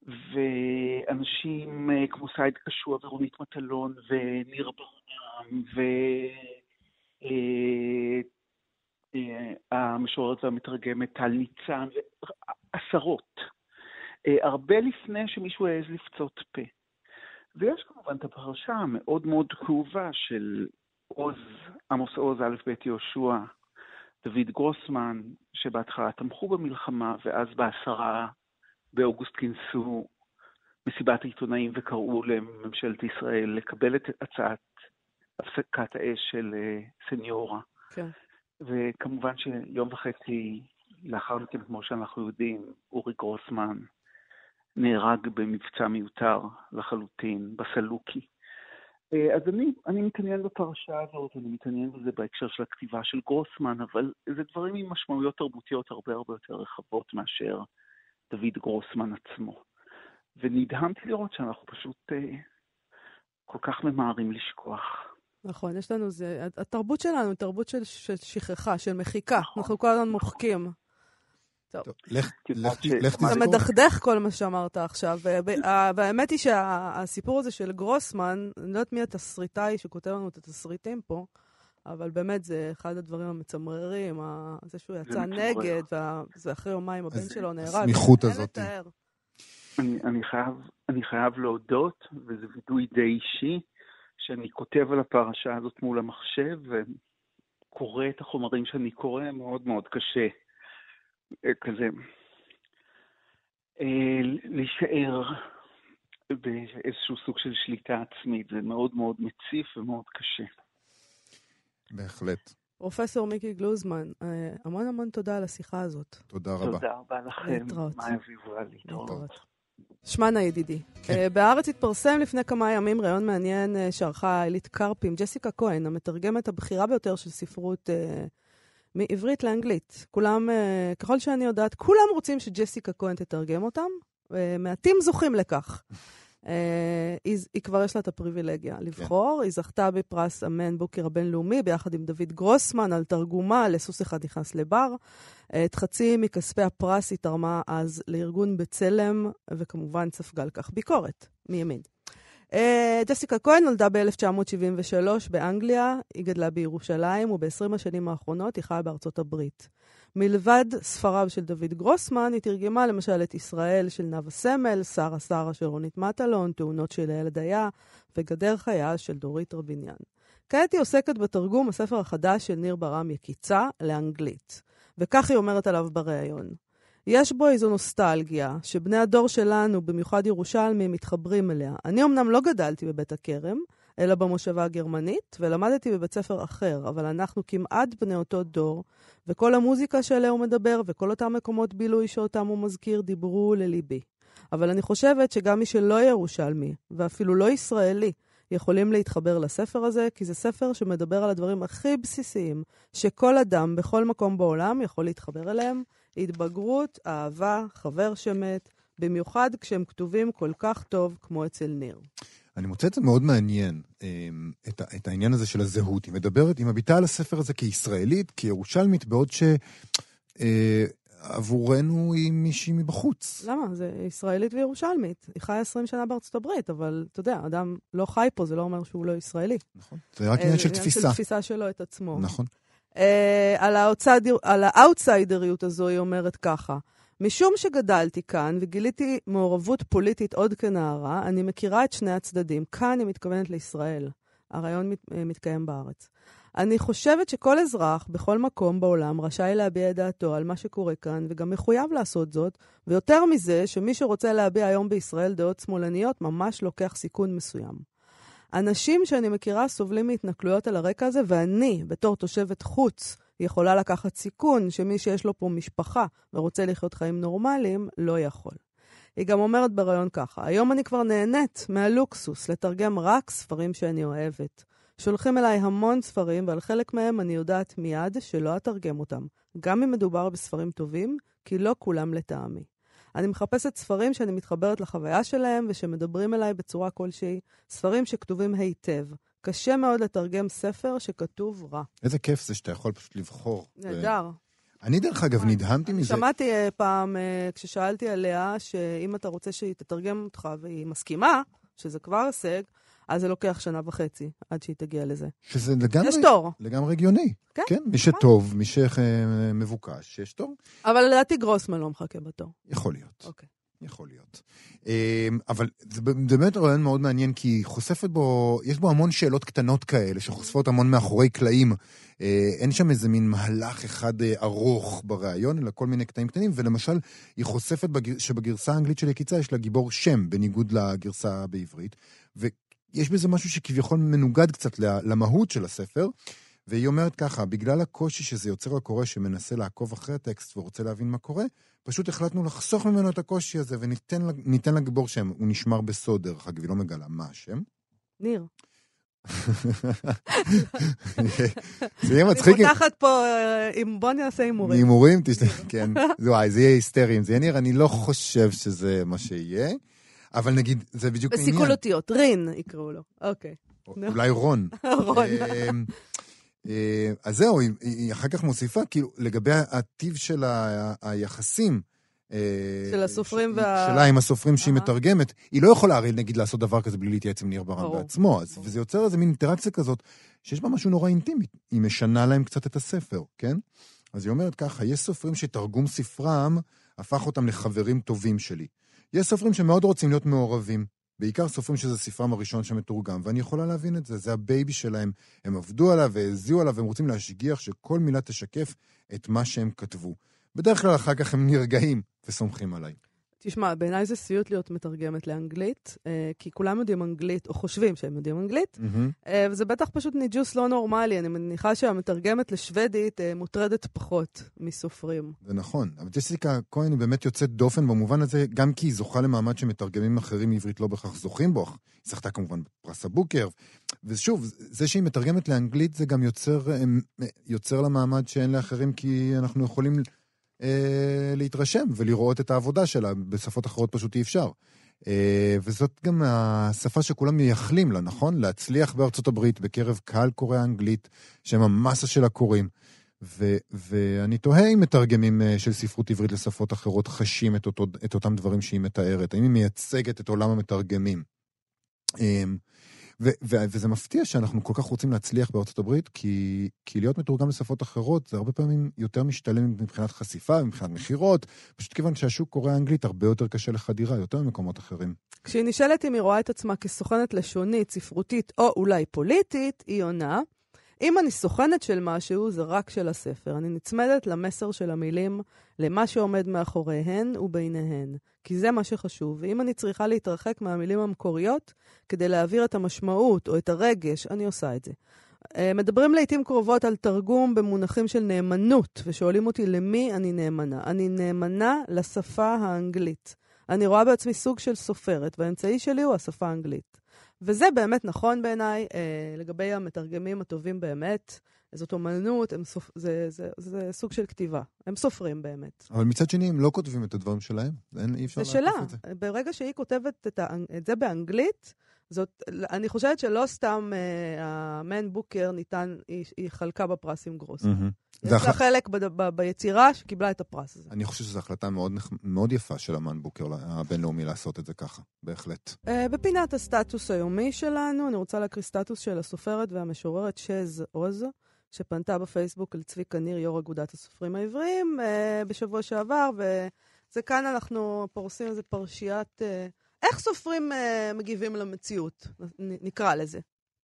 ואנשים אה, כמו סעיד קשוע ורונית מטלון וניר ברעם והמשוררת והמתרגמת טל ניצן, עשרות. אה, הרבה לפני שמישהו העז לפצות פה. ויש כמובן את הפרשה המאוד מאוד כאובה של עוז, עמוס עוז, א' ב' יהושע, דוד גרוסמן, שבהתחלה תמכו במלחמה, ואז בעשרה באוגוסט כינסו מסיבת עיתונאים וקראו לממשלת ישראל לקבל את הצעת הפסקת האש של אה, סניורה. כן. וכמובן שיום וחצי לאחר מכן, כמו שאנחנו יודעים, אורי גרוסמן נהרג במבצע מיותר לחלוטין, בסלוקי. אה, אז אני, אני מתעניין בפרשה הזאת, אני מתעניין בזה בהקשר של הכתיבה של גרוסמן, אבל זה דברים עם משמעויות תרבותיות הרבה הרבה יותר רחבות מאשר דוד גרוסמן עצמו. ונדהמתי לראות שאנחנו פשוט אה, כל כך ממהרים לשכוח. נכון, יש לנו זה, התרבות שלנו היא תרבות של, של שכחה, של מחיקה. נכון. אנחנו כל הזמן מוחקים. טוב, לך את יודעת לך- ש- לך מה זה תזכור. מדכדך כל מה שאמרת עכשיו. וב- ה- והאמת היא שהסיפור הזה של גרוסמן, אני לא יודעת מי התסריטאי שכותב לנו את התסריטים פה, אבל באמת זה אחד הדברים המצמררים, זה שהוא יצא. נגד, וה- זה אחרי יומיים הבן שלו נהרג. הסמיכות הזאת. אני, אני, חייב, אני חייב להודות, וזה וידוי די אישי, שאני כותב על הפרשה הזאת מול המחשב וקורא את החומרים שאני קורא, מאוד מאוד קשה. אה, כזה, אה, להישאר באיזשהו סוג של שליטה עצמית. זה מאוד מאוד מציף ומאוד קשה. בהחלט. פרופסור מיקי גלוזמן, אה, המון המון תודה על השיחה הזאת. תודה רבה. תודה רבה לכם. להתראות. מאיה ויובל, להתראות. להתראות. שמענה ידידי. כן. אה, בהארץ התפרסם לפני כמה ימים ראיון מעניין אה, שערכה עילית קרפי עם ג'סיקה כהן, המתרגמת הבכירה ביותר של ספרות אה, מעברית לאנגלית. כולם, אה, ככל שאני יודעת, כולם רוצים שג'סיקה כהן תתרגם אותם, אה, מעטים זוכים לכך. אה, היא, היא כבר יש לה את הפריבילגיה לבחור. היא זכתה בפרס אמן בוקר הבינלאומי ביחד עם דוד גרוסמן על תרגומה לסוס אחד נכנס לבר. אה, את חצי מכספי הפרס היא תרמה אז לארגון בצלם, וכמובן ספגה על כך ביקורת מימין. אה, ג'סיקה כהן נולדה ב-1973 באנגליה, היא גדלה בירושלים, וב-20 השנים האחרונות היא חיה בארצות הברית. מלבד ספריו של דוד גרוסמן, היא תרגמה למשל את ישראל של נאוה סמל, שרה שרה של רונית מטלון, תאונות של הילד היה, וגדר חיה של דורית רביניאן. כעת היא עוסקת בתרגום הספר החדש של ניר ברם יקיצה לאנגלית. וכך היא אומרת עליו בריאיון. יש בו איזו נוסטלגיה, שבני הדור שלנו, במיוחד ירושלמים, מתחברים אליה. אני אמנם לא גדלתי בבית הכרם, אלא במושבה הגרמנית, ולמדתי בבית ספר אחר, אבל אנחנו כמעט בני אותו דור, וכל המוזיקה שעליה הוא מדבר, וכל אותם מקומות בילוי שאותם הוא מזכיר, דיברו לליבי. אבל אני חושבת שגם מי שלא ירושלמי, ואפילו לא ישראלי, יכולים להתחבר לספר הזה, כי זה ספר שמדבר על הדברים הכי בסיסיים, שכל אדם בכל מקום בעולם יכול להתחבר אליהם, התבגרות, אהבה, חבר שמת, במיוחד כשהם כתובים כל כך טוב כמו אצל ניר. אני מוצא את זה מאוד מעניין, אמ, את, את העניין הזה של הזהות. היא מדברת, היא מביטה על הספר הזה כישראלית, כירושלמית, בעוד שעבורנו היא מישהי מבחוץ. למה? זה ישראלית וירושלמית. היא חיה 20 שנה בארצות הברית, אבל אתה יודע, אדם לא חי פה, זה לא אומר שהוא לא ישראלי. נכון. זה רק עניין אה, של תפיסה. של תפיסה שלו את עצמו. נכון. אה, על, האאוטסיידריות הזו היא אומרת ככה: משום שגדלתי כאן וגיליתי מעורבות פוליטית עוד כנערה, אני מכירה את שני הצדדים. כאן היא מתכוונת לישראל. הרעיון מת, אה, מתקיים בארץ. אני חושבת שכל אזרח בכל מקום בעולם רשאי להביע את דעתו על מה שקורה כאן, וגם מחויב לעשות זאת, ויותר מזה, שמי שרוצה להביע היום בישראל דעות שמאלניות ממש לוקח סיכון מסוים. אנשים שאני מכירה סובלים מהתנכלויות על הרקע הזה, ואני, בתור תושבת חוץ, יכולה לקחת סיכון שמי שיש לו פה משפחה ורוצה לחיות חיים נורמליים, לא יכול. היא גם אומרת בריאיון ככה, היום אני כבר נהנית מהלוקסוס לתרגם רק ספרים שאני אוהבת. שולחים אליי המון ספרים, ועל חלק מהם אני יודעת מיד שלא אתרגם אותם, גם אם מדובר בספרים טובים, כי לא כולם לטעמי. אני מחפשת ספרים שאני מתחברת לחוויה שלהם ושמדברים אליי בצורה כלשהי, ספרים שכתובים היטב. קשה מאוד לתרגם ספר שכתוב רע. איזה כיף זה שאתה יכול פשוט לבחור. נהדר. אני דרך אגב נדהמתי מזה. שמעתי uh, פעם, uh, כששאלתי עליה, שאם אתה רוצה שהיא תתרגם אותך והיא מסכימה, שזה כבר הישג, אז זה לוקח שנה וחצי עד שהיא תגיע לזה. שזה לגמרי... יש תור. לגמרי הגיוני. כן. כן, מי שטוב, מי שמבוקש, יש תור. אבל לדעתי גרוסמן לא מחכה בתור. יכול להיות. אוקיי. יכול להיות. אמ, אבל זה באמת רעיון מאוד מעניין, כי חושפת בו, יש בו המון שאלות קטנות כאלה, שחושפות המון מאחורי קלעים. אה, אין שם איזה מין מהלך אחד אה, ארוך בריאיון, אלא כל מיני קטעים קטנים, ולמשל, היא חושפת שבגרסה האנגלית של יקיצה יש לה גיבור שם, בניגוד לגרסה בעברית, ויש בזה משהו שכביכול מנוגד קצת למהות של הספר. והיא אומרת ככה, בגלל הקושי שזה יוצר לקורא שמנסה לעקוב אחרי הטקסט ורוצה להבין מה קורה, פשוט החלטנו לחסוך ממנו את הקושי הזה וניתן לגיבור שם. הוא נשמר בסוד, דרך אגב, היא לא מגלה מה השם. ניר. זה יהיה מצחיק. אני פותחת פה, אה, בוא נעשה הימורים. הימורים? כן. וואי, זה יהיה היסטרי אם זה יהיה ניר, אני לא חושב שזה מה שיהיה. אבל נגיד, זה בדיוק העניין. בסיכול אותיות, רין יקראו לו, אוקיי. אולי רון. רון. אמ, אה, אז זהו, היא, אחר כך מוסיפה, כאילו, לגבי הטיב של היחסים. אה, של הסופרים. וה... שלה עם הסופרים שהיא מתרגמת. היא לא יכולה הרי, נגיד, לעשות דבר כזה בלי להתייעץ עם ניר ברם בעצמו. וזה יוצר איזה מין אינטראקציה כזאת, שיש בה משהו נורא אינטימי. היא משנה להם קצת את הספר, כן? אז היא אומרת ככה, יש סופרים שתרגום ספרם הפך אותם לחברים טובים שלי. יש סופרים שמאוד רוצים להיות מעורבים. בעיקר סופרים שזה ספרם הראשון שמתורגם, ואני יכולה להבין את זה, זה הבייבי שלהם. הם עבדו עליו והזיעו עליו, והם רוצים להשגיח שכל מילה תשקף את מה שהם כתבו. בדרך כלל אחר כך הם נרגעים וסומכים עליי. תשמע, בעיניי זה סיוט להיות מתרגמת לאנגלית, אה, כי כולם יודעים אנגלית, או חושבים שהם יודעים אנגלית, mm-hmm. וזה בטח פשוט ניג'וס לא נורמלי. אני מניחה שהמתרגמת לשוודית אה, מוטרדת פחות מסופרים. זה נכון, אבל ג'סיקה כהן היא באמת יוצאת דופן במובן הזה, גם כי היא זוכה למעמד שמתרגמים אחרים מעברית לא בהכרח זוכים בו. היא זכתה כמובן בפרס הבוקר. ושוב, זה שהיא מתרגמת לאנגלית זה גם יוצר, יוצר לה מעמד שאין לאחרים, כי אנחנו יכולים... אה, להתרשם ולראות את העבודה שלה, בשפות אחרות פשוט אי אפשר. אה, וזאת גם השפה שכולם מייחלים לה, נכון? להצליח בארצות הברית בקרב קהל קורא אנגלית, שהם המסה של הקוראים. ו- ואני תוהה אם מתרגמים אה, של ספרות עברית לשפות אחרות חשים את, אותו, את אותם דברים שהיא מתארת, האם היא מייצגת את עולם המתרגמים. ו- ו- וזה מפתיע שאנחנו כל כך רוצים להצליח בארצות הברית, כי, כי להיות מתורגם לשפות אחרות זה הרבה פעמים יותר משתלם מבחינת חשיפה, מבחינת מכירות, פשוט כיוון שהשוק קורא אנגלית הרבה יותר קשה לחדירה, יותר ממקומות אחרים. כשהיא נשאלת אם היא רואה את עצמה כסוכנת לשונית, ספרותית או אולי פוליטית, היא עונה, אם אני סוכנת של משהו, זה רק של הספר. אני נצמדת למסר של המילים, למה שעומד מאחוריהן וביניהן. כי זה מה שחשוב. ואם אני צריכה להתרחק מהמילים המקוריות כדי להעביר את המשמעות או את הרגש, אני עושה את זה. אה, מדברים לעיתים קרובות על תרגום במונחים של נאמנות, ושואלים אותי למי אני נאמנה. אני נאמנה לשפה האנגלית. אני רואה בעצמי סוג של סופרת, והאמצעי שלי הוא השפה האנגלית. וזה באמת נכון בעיניי אה, לגבי המתרגמים הטובים באמת. זאת אומנות, סופ... זה, זה, זה, זה סוג של כתיבה. הם סופרים באמת. אבל מצד שני, הם לא כותבים את הדברים שלהם. אין, אי אפשר לעקוף את זה. זה שלה. ברגע שהיא כותבת את, ה... את זה באנגלית, זאת, אני חושבת שלא סתם אה, המן בוקר ניתן, היא, היא חלקה בפרס עם גרוס. Mm-hmm. יש לה. חלק ב, ב, ביצירה שקיבלה את הפרס הזה. אני חושב שזו החלטה מאוד, מאוד יפה של המן בוקר הבינלאומי לעשות את זה ככה, בהחלט. אה, בפינת הסטטוס היומי שלנו, אני רוצה להקריא סטטוס של הסופרת והמשוררת שז עוז. שפנתה בפייסבוק אל צביקה ניר, יו"ר אגודת הסופרים העבריים, אה, בשבוע שעבר, וזה כאן אנחנו פורסים איזה פרשיית... אה, איך סופרים אה, מגיבים למציאות, נקרא לזה.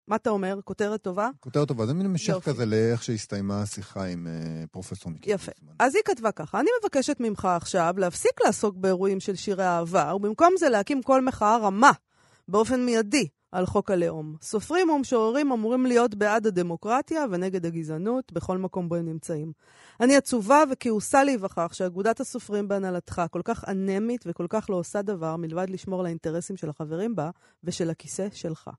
מה אתה אומר? כותרת טובה? כותרת טובה, זה מין המשך כזה לאיך שהסתיימה השיחה עם uh, פרופסור מיקי. יפה. בזמן. אז היא כתבה ככה, אני מבקשת ממך עכשיו להפסיק לעסוק באירועים של שירי אהבה, ובמקום זה להקים קול מחאה רמה, באופן מיידי, על חוק הלאום. סופרים ומשוררים אמורים להיות בעד הדמוקרטיה ונגד הגזענות בכל מקום בו הם נמצאים. אני עצובה וכעוסה להיווכח שאגודת הסופרים בהנהלתך כל כך אנמית וכל כך לא עושה דבר מלבד לשמור על האינטרסים של החברים בה ושל הכיסא שלך.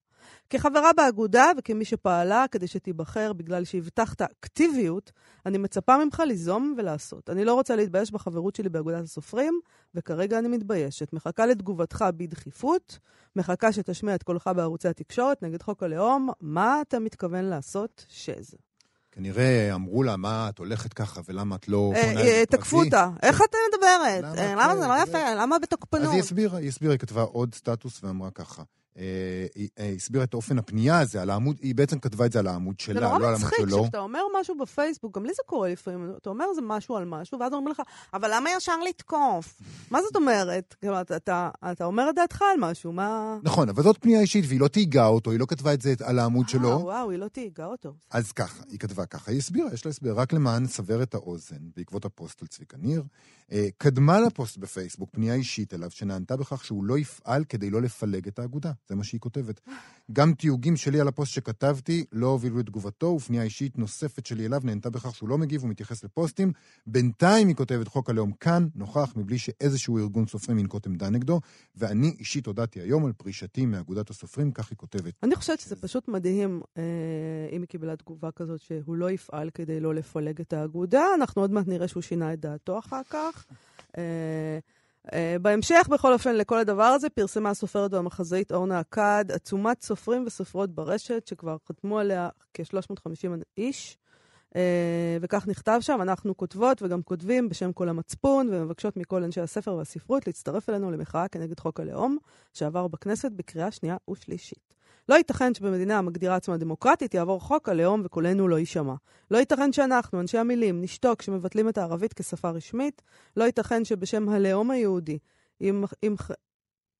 כחברה באגודה וכמי שפעלה כדי שתיבחר בגלל שהבטחת אקטיביות, אני מצפה ממך ליזום ולעשות. אני לא רוצה להתבייש בחברות שלי באגודת הסופרים, וכרגע אני מתביישת. מחכה לתגובתך בדחיפות, מחכה שתשמיע את קולך בערוצי התקשורת נגד חוק הלאום. מה אתה מתכוון לעשות, שז? כנראה אמרו לה, מה את הולכת ככה ולמה את לא אה, פונה אה, תקפו אותה. איך את מדברת? למה אה, זה לא יפה? למה בתוקפנות? אז היא הסבירה, היא הסבירה, היא כתבה עוד סטטוס ואמרה ככה. אה, אה, הסבירה את אופן הפנייה הזה על העמוד, היא בעצם כתבה את זה על העמוד שלה, זה לא נורא על העמוד מצחיק שלו. שכשאתה אומר משהו בפייסבוק, גם לי זה קורה לפעמים, אתה אומר איזה משהו על משהו, ואז אומרים לך, אבל למה ישר לתקוף? מה זאת אומרת? כאילו, אתה- אתה אתה אומר את דעתך על משהו, מה... נכון, אבל זאת פנייה אישית, והיא לא תהיגה אותו, היא לא כתבה את זה על העמוד אה, שלו. וואו, היא לא תייגה אותו. אז ככה, היא כתבה ככה, היא הסבירה, יש לה הסבר, רק למען לסבר את האוזן, בעקבות הפוסט על צביקה ניר, אה, קדמה לפוסט בפייסבוק פנייה אישית אליו, שנענתה בכך שהוא לא יפעל כדי לא לפלג את האגודה, זה מה שהיא כותבת. גם תיוגים שלי על הפוסט שכתבתי לא הובילו לתגובתו, ופנייה אישית נוספת שלי אליו נענתה בכך שהוא לא מגיב ומתייחס לפוסטים. בינתיים היא כותבת חוק הלאום כאן, נוכח, מבלי שאיזשהו ארגון סופרים ינקוט עמדה נגדו, ואני אישית הודעתי היום על פרישתי מאגודת הסופרים, כך היא כותבת. אני חושבת שזה פשוט מדהים אה, אם היא קיבלה תגובה כזאת שהוא לא יפעל כדי לא לפלג את האגודה. אנחנו עוד מעט נראה שהוא שינה את דעתו אחר כך. אה, אה, בהמשך, בכל אופן, לכל הדבר הזה, פרסמה הסופרת והמחזאית אורנה אכד עצומת סופרים וסופרות ברשת, שכבר חתמו עליה כ-350 איש. אה, וכך נכתב שם, אנחנו כותבות וגם כותבים בשם כל המצפון, ומבקשות מכל אנשי הספר והספרות להצטרף אלינו למחאה כנגד חוק הלאום, שעבר בכנסת בקריאה שנייה ושלישית. לא ייתכן שבמדינה המגדירה עצמה דמוקרטית יעבור חוק הלאום וקולנו לא יישמע. לא ייתכן שאנחנו, אנשי המילים, נשתוק כשמבטלים את הערבית כשפה רשמית. לא ייתכן שבשם הלאום היהודי יימח- יימח-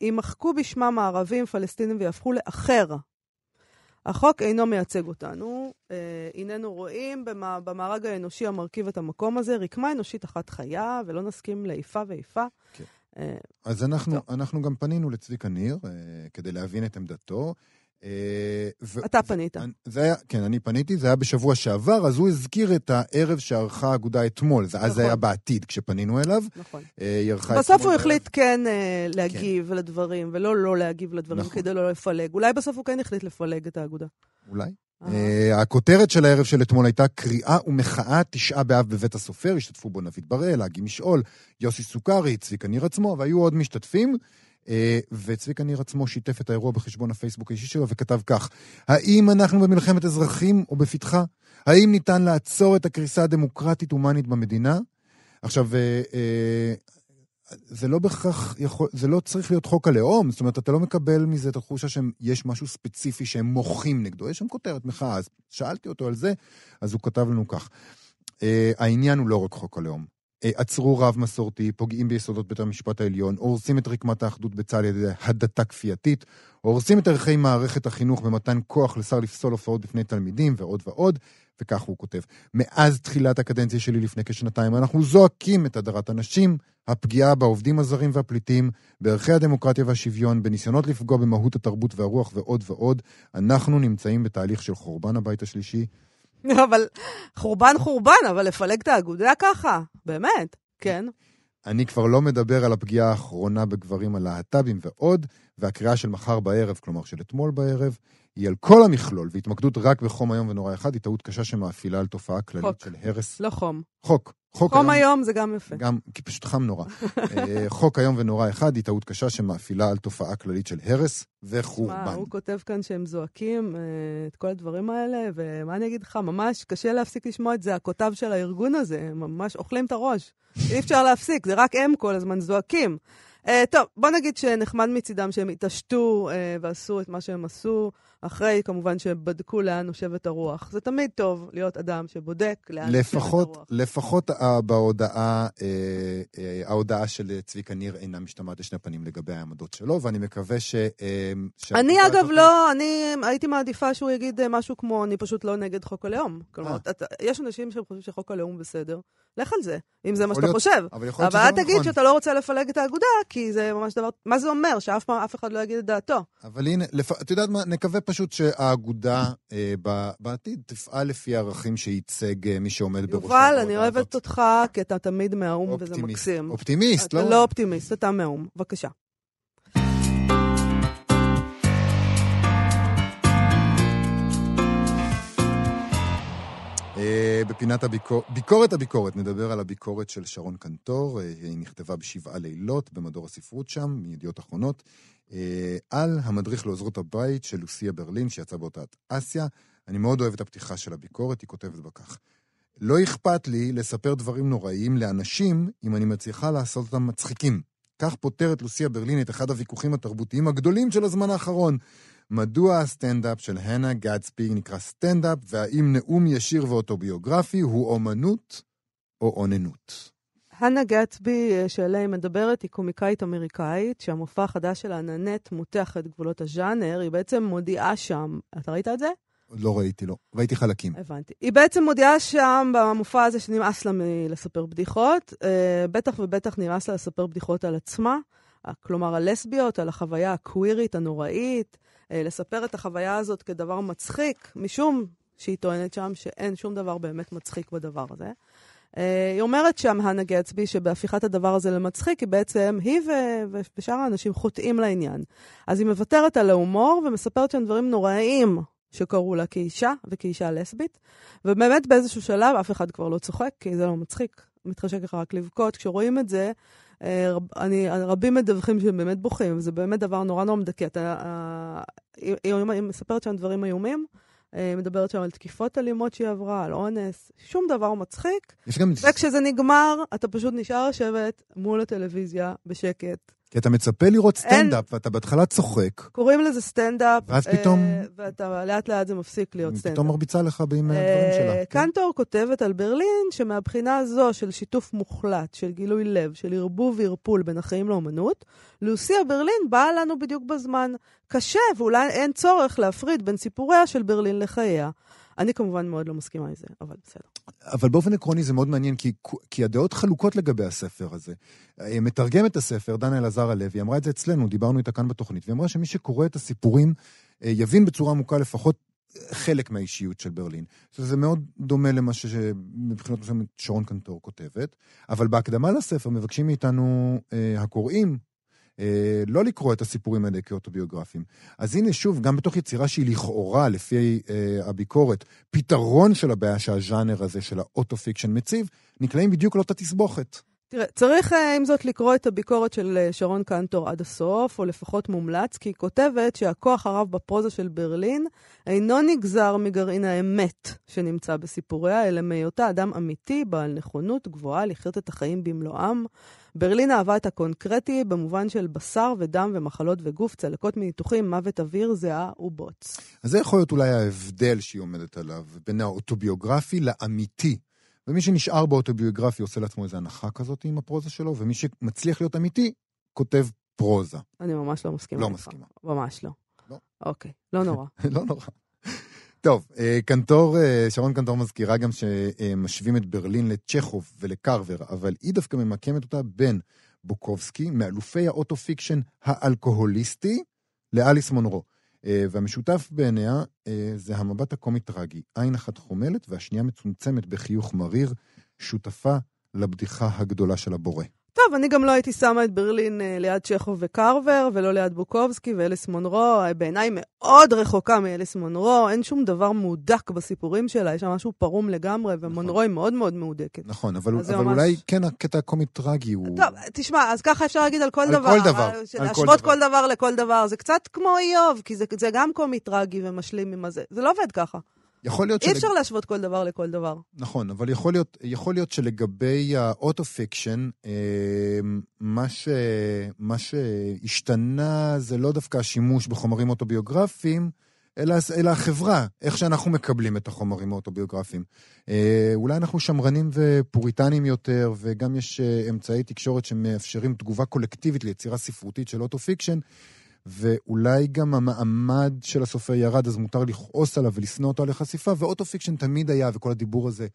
יימחקו בשמם הערבים, פלסטינים ויהפכו לאחר. החוק אינו מייצג אותנו. אה, הננו רואים במה, במארג האנושי המרכיב את המקום הזה רקמה אנושית אחת חיה, ולא נסכים לאיפה ואיפה. כן. אה, אז אנחנו, טוב. אנחנו גם פנינו לצביקה ניר אה, כדי להבין את עמדתו. אה, ו- אתה פנית. זה היה, כן, אני פניתי, זה היה בשבוע שעבר, אז הוא הזכיר את הערב שערכה האגודה אתמול. זה, אז זה נכון. היה בעתיד כשפנינו אליו. נכון. אה, היא ערכה בסוף הוא. החליט כן אה, להגיב לדברים, ולא לא להגיב לדברים נכון. כדי לא לפלג. אולי בסוף הוא כן החליט לפלג את האגודה. אולי. אה, הכותרת של הערב של אתמול הייתה קריאה ומחאה תשעה באב בבית הסופר, השתתפו בו נביד בראל, אגי משעול, יוסי סוכרי, צביקה ניר עצמו, והיו עוד משתתפים. אה, וצביקה ניר עצמו שיתף את האירוע בחשבון הפייסבוק האישי שלו וכתב כך: האם אנחנו במלחמת אזרחים או בפתחה? האם ניתן לעצור את הקריסה הדמוקרטית-הומנית במדינה? עכשיו, אה, אה, זה לא בהכרח יכול, זה לא צריך להיות חוק הלאום, זאת אומרת, אתה לא מקבל מזה את התחושה שיש משהו ספציפי שהם מוחים נגדו. יש שם כותרת מחאה, אז שאלתי אותו על זה, אז הוא כתב לנו כך: העניין הוא לא רק חוק הלאום. אה, עצרו רב מסורתי, פוגעים ביסודות בית המשפט העליון, הורסים את רקמת האחדות בצה"ל על ידי הדתה כפייתית, הורסים את ערכי מערכת החינוך במתן כוח לשר לפסול הופעות בפני תלמידים ועוד ועוד, וכך הוא כותב. מאז תחילת הקדנציה שלי לפני כשנתיים, אנחנו זועקים את הדרת הנשים, הפגיעה בעובדים הזרים והפליטים, בערכי הדמוקרטיה והשוויון, בניסיונות לפגוע במהות התרבות והרוח ועוד ועוד. אנחנו נמצאים בתהליך של חורבן הבית השלישי. אבל חורבן חורבן, אבל לפלג את האגודה ככה, באמת, כן. אני כבר לא מדבר על הפגיעה האחרונה בגברים הלהט"בים ועוד, והקריאה של מחר בערב, כלומר של אתמול בערב, היא על כל המכלול, והתמקדות רק בחום היום ונורא אחד, היא טעות קשה שמאפילה על תופעה כללית חוק. של הרס. לא חום. חוק. חוק חום היום זה גם יפה. גם, כי פשוט חם נורא. אה, חוק היום ונורא אחד היא טעות קשה שמאפילה על תופעה כללית של הרס מה, וחורבן. הוא כותב כאן שהם זועקים אה, את כל הדברים האלה, ומה אני אגיד לך, ממש קשה להפסיק לשמוע את זעקותיו של הארגון הזה, הם ממש אוכלים את הראש. אי אפשר להפסיק, זה רק הם כל הזמן זועקים. אה, טוב, בוא נגיד שנחמד מצידם שהם התעשתו ועשו את מה שהם עשו, אחרי כמובן שבדקו לאן נושבת הרוח. זה תמיד טוב להיות אדם שבודק לאן נושבת הרוח. לפחות אה, בהודעה, אה, אה, ההודעה של צביקה ניר אינה משתמעת לשני פנים לגבי העמדות שלו, ואני מקווה ש... אה, אני אגב הזאת- לא, אני הייתי מעדיפה שהוא יגיד משהו כמו, אני פשוט לא נגד חוק הלאום. כלומר, אה. אתה, יש אנשים שחושבים שחוק הלאום בסדר, לך על זה, אם זה מה שאתה להיות- חושב. אבל אבל שזה אל לא תגיד נכון. שאתה לא רוצה לפלג את האגודה, כי זה ממש דבר... מה זה אומר? שאף פעם אף אחד לא יגיד את דעתו. אבל הנה, לפ... את יודעת מה? נקווה פשוט שהאגודה אה, בעתיד תפעל לפי הערכים שייצג אה, מי שעומד בראש העבודה הזאת. יובל, אני אוהבת אותך, כי אתה תמיד מהאו"ם וזה מקסים. אופטימיסט, לא? לא אופטימיסט, אתה מהאו"ם. בבקשה. אה, בפינת הביקור... ביקורת הביקורת, נדבר על הביקורת של שרון קנטור, היא נכתבה בשבעה לילות במדור הספרות שם, מידיעות אחרונות. על המדריך לעוזרות הבית של לוסיה ברלין, שיצא בהוצאת אסיה. אני מאוד אוהב את הפתיחה של הביקורת, היא כותבת בה כך: לא אכפת לי לספר דברים נוראיים לאנשים אם אני מצליחה לעשות אותם מצחיקים. כך פותרת לוסיה ברלין את אחד הוויכוחים התרבותיים הגדולים של הזמן האחרון. מדוע הסטנדאפ של האנה גדסבי נקרא סטנדאפ, והאם נאום ישיר ואוטוביוגרפי הוא אומנות או אוננות? האנה גדסבי, אה, שעליה היא מדברת, היא קומיקאית אמריקאית, שהמופע החדש שלה, ננט, מותח את גבולות הז'אנר. היא בעצם מודיעה שם, אתה ראית את זה? לא ראיתי, לא. ראיתי חלקים. הבנתי. היא בעצם מודיעה שם במופע הזה שנמאס לה מלספר בדיחות. אה, בטח ובטח נמאס לה לספר בדיחות על עצמה, כלומר הלסביות, על החוויה הקווירית הנוראית, אה, לספר את החוויה הזאת כדבר מצחיק, משום שהיא טוענת שם שאין שום דבר באמת מצחיק בדבר הזה. אה, היא אומרת שם, הנה גצבי, שבהפיכת הדבר הזה למצחיק, היא בעצם, היא ו- ושאר האנשים חוטאים לעניין. אז היא מוותרת על ההומור ומספרת שם דברים נוראיים שקרו לה כאישה וכאישה לסבית, ובאמת באיזשהו שלב אף אחד כבר לא צוחק, כי זה לא מצחיק, מתחשק לך רק לבכות. כשרואים את זה, אה, רב, אני, רבים מדווחים שהם באמת בוכים, וזה באמת דבר נורא נורא מדכא. היא, היא, היא מספרת שם דברים איומים, אה, מדברת שם על תקיפות אלימות שהיא עברה, על אונס, שום דבר מצחיק. גם... וכשזה נגמר, אתה פשוט נשאר לשבת מול הטלוויזיה בשקט, כי אתה מצפה לראות סטנדאפ, אין... ואתה בהתחלה צוחק. קוראים לזה סטנדאפ. ואז פתאום... אה, ואתה לאט לאט זה מפסיק להיות סטנדאפ. פתאום מרביצה לך עם אה, הדברים שלה. כן. קנטור כותבת על ברלין, שמהבחינה הזו של שיתוף מוחלט, של גילוי לב, של ערבוב וערפול בין החיים לאומנות, לוסיה ברלין באה לנו בדיוק בזמן. קשה, ואולי אין צורך להפריד בין סיפוריה של ברלין לחייה. אני כמובן מאוד לא מסכימה עם זה, אבל בסדר. אבל באופן עקרוני זה מאוד מעניין, כי, כי הדעות חלוקות לגבי הספר הזה. אה, מתרגמת הספר, דנה אלעזר הלוי, אמרה את זה אצלנו, דיברנו איתה כאן בתוכנית, והיא אמרה שמי שקורא את הסיפורים אה, יבין בצורה עמוקה לפחות אה, חלק מהאישיות של ברלין. זה מאוד דומה למה שמבחינות מסוימת שרון קנטור כותבת, אבל בהקדמה לספר מבקשים מאיתנו הקוראים לא לקרוא את הסיפורים האלה כאוטוביוגרפיים. אז הנה שוב, גם בתוך יצירה שהיא לכאורה, לפי אה, הביקורת, פתרון של הבעיה שהז'אנר הזה של האוטו-פיקשן מציב, נקלעים בדיוק לאותה תסבוכת. תראה, צריך אה, עם זאת לקרוא את הביקורת של אה, שרון קנטור עד הסוף, או לפחות מומלץ, כי היא כותבת שהכוח הרב בפרוזה של ברלין אינו נגזר מגרעין האמת שנמצא בסיפוריה, אלא מהיותה אדם אמיתי, בעל נכונות גבוהה לחיות את החיים במלואם. ברלין אהבה את הקונקרטי במובן של בשר ודם ומחלות וגוף, צלקות מניתוחים, מוות אוויר, זיעה ובוץ. אז זה יכול להיות אולי ההבדל שהיא עומדת עליו בין האוטוביוגרפי לאמיתי. ומי שנשאר באוטוביוגרפי עושה לעצמו איזו הנחה כזאת עם הפרוזה שלו, ומי שמצליח להיות אמיתי, כותב פרוזה. אני ממש לא מסכימה. לא מסכימה. ממש לא. לא. אוקיי, לא נורא. לא נורא. טוב, אה, קנטור, אה, שרון קנטור מזכירה גם שמשווים את ברלין לצ'כוב ולקרבר, אבל היא דווקא ממקמת אותה בין בוקובסקי, מאלופי האוטו-פיקשן האלכוהוליסטי, לאליס מונרו. אה, והמשותף בעיניה זה המבט הקומי-טרגי, עין אחת חומלת והשנייה מצומצמת בחיוך מריר, שותפה לבדיחה הגדולה של הבורא. טוב, אני גם לא הייתי שמה את ברלין אה, ליד צ'כוב וקרבר, ולא ליד בוקובסקי ואליס מונרו. בעיניי מאוד רחוקה מאליס מונרו, אין שום דבר מהודק בסיפורים שלה, יש שם משהו פרום לגמרי, ומונרו נכון. היא מאוד מאוד מהודקת. נכון, אבל, אבל ממש... אולי כן הקטע הקומי-טרגי הוא... טוב, תשמע, אז ככה אפשר להגיד על כל על דבר. כל דבר, על כל דבר. להשוות כל דבר לכל דבר, זה קצת כמו איוב, כי זה, זה גם קומי-טרגי ומשלים עם הזה. זה לא עובד ככה. יכול להיות אי אפשר שלג... להשוות כל דבר לכל דבר. נכון, אבל יכול להיות, יכול להיות שלגבי האוטו-פיקשן, אה, מה, ש, מה שהשתנה זה לא דווקא השימוש בחומרים אוטוביוגרפיים, אלא, אלא החברה, איך שאנחנו מקבלים את החומרים האוטוביוגרפיים. אה, אולי אנחנו שמרנים ופוריטנים יותר, וגם יש אה, אמצעי תקשורת שמאפשרים תגובה קולקטיבית ליצירה ספרותית של אוטו-פיקשן. ואולי גם המעמד של הסופר ירד, אז מותר לכעוס עליו ולשנוא אותו על החשיפה, ואוטו-פיקשן תמיד היה, וכל הדיבור הזה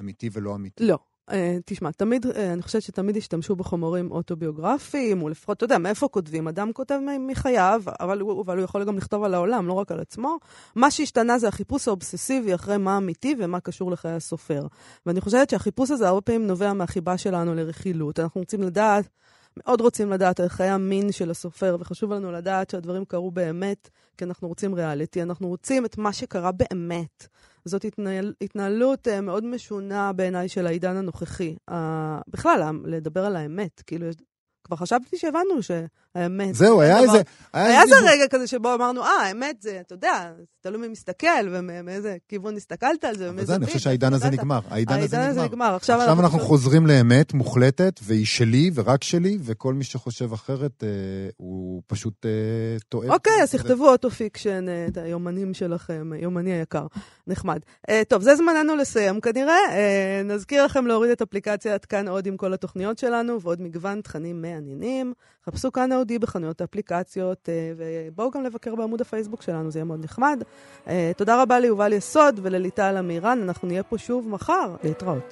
אמיתי ולא אמיתי. לא. אה, תשמע, תמיד, אה, אני חושבת שתמיד השתמשו בחומרים אוטוביוגרפיים, או לפחות, אתה יודע, מאיפה כותבים? אדם כותב מחייו, אבל הוא, אבל הוא יכול גם לכתוב על העולם, לא רק על עצמו. מה שהשתנה זה החיפוש האובססיבי אחרי מה אמיתי ומה קשור לחיי הסופר. ואני חושבת שהחיפוש הזה הרבה פעמים נובע מהחיבה שלנו לרכילות. אנחנו רוצים לדעת מאוד רוצים לדעת על חיי המין של הסופר, וחשוב לנו לדעת שהדברים קרו באמת, כי אנחנו רוצים ריאליטי, אנחנו רוצים את מה שקרה באמת. זאת התנהל, התנהלות uh, מאוד משונה בעיניי של העידן הנוכחי. Uh, בכלל, לדבר על האמת. כאילו, כבר חשבתי שהבנו שהאמת... זהו, היה איזה... היה איזה רגע כזה שבו אמרנו, אה, האמת זה, אתה יודע, תלוי מי מסתכל ומאיזה כיוון הסתכלת על זה, ומאיזה אני חושב שהעידן הזה נגמר. העידן הזה נגמר. עכשיו אנחנו חוזרים לאמת מוחלטת, והיא שלי ורק שלי, וכל מי שחושב אחרת אה, הוא פשוט אה, טועה. אוקיי, אז תכתבו אוטו-פיקשן, אה, את היומנים שלכם, יומני היקר. נחמד. טוב, זה זמננו לסיים כנראה. נזכיר לכם להוריד את אפליקציית כאן עוד עם כל התוכניות שלנו, ועוד מגוון תכנים מעניינים. חפשו כאן אודי בחנויות האפליקציות, ובואו גם לבקר בעמוד הפייסבוק שלנו, זה יהיה מאוד נחמד. תודה רבה ליובל יסוד ולליטל אמירן, אנחנו נהיה פה שוב מחר. להתראות.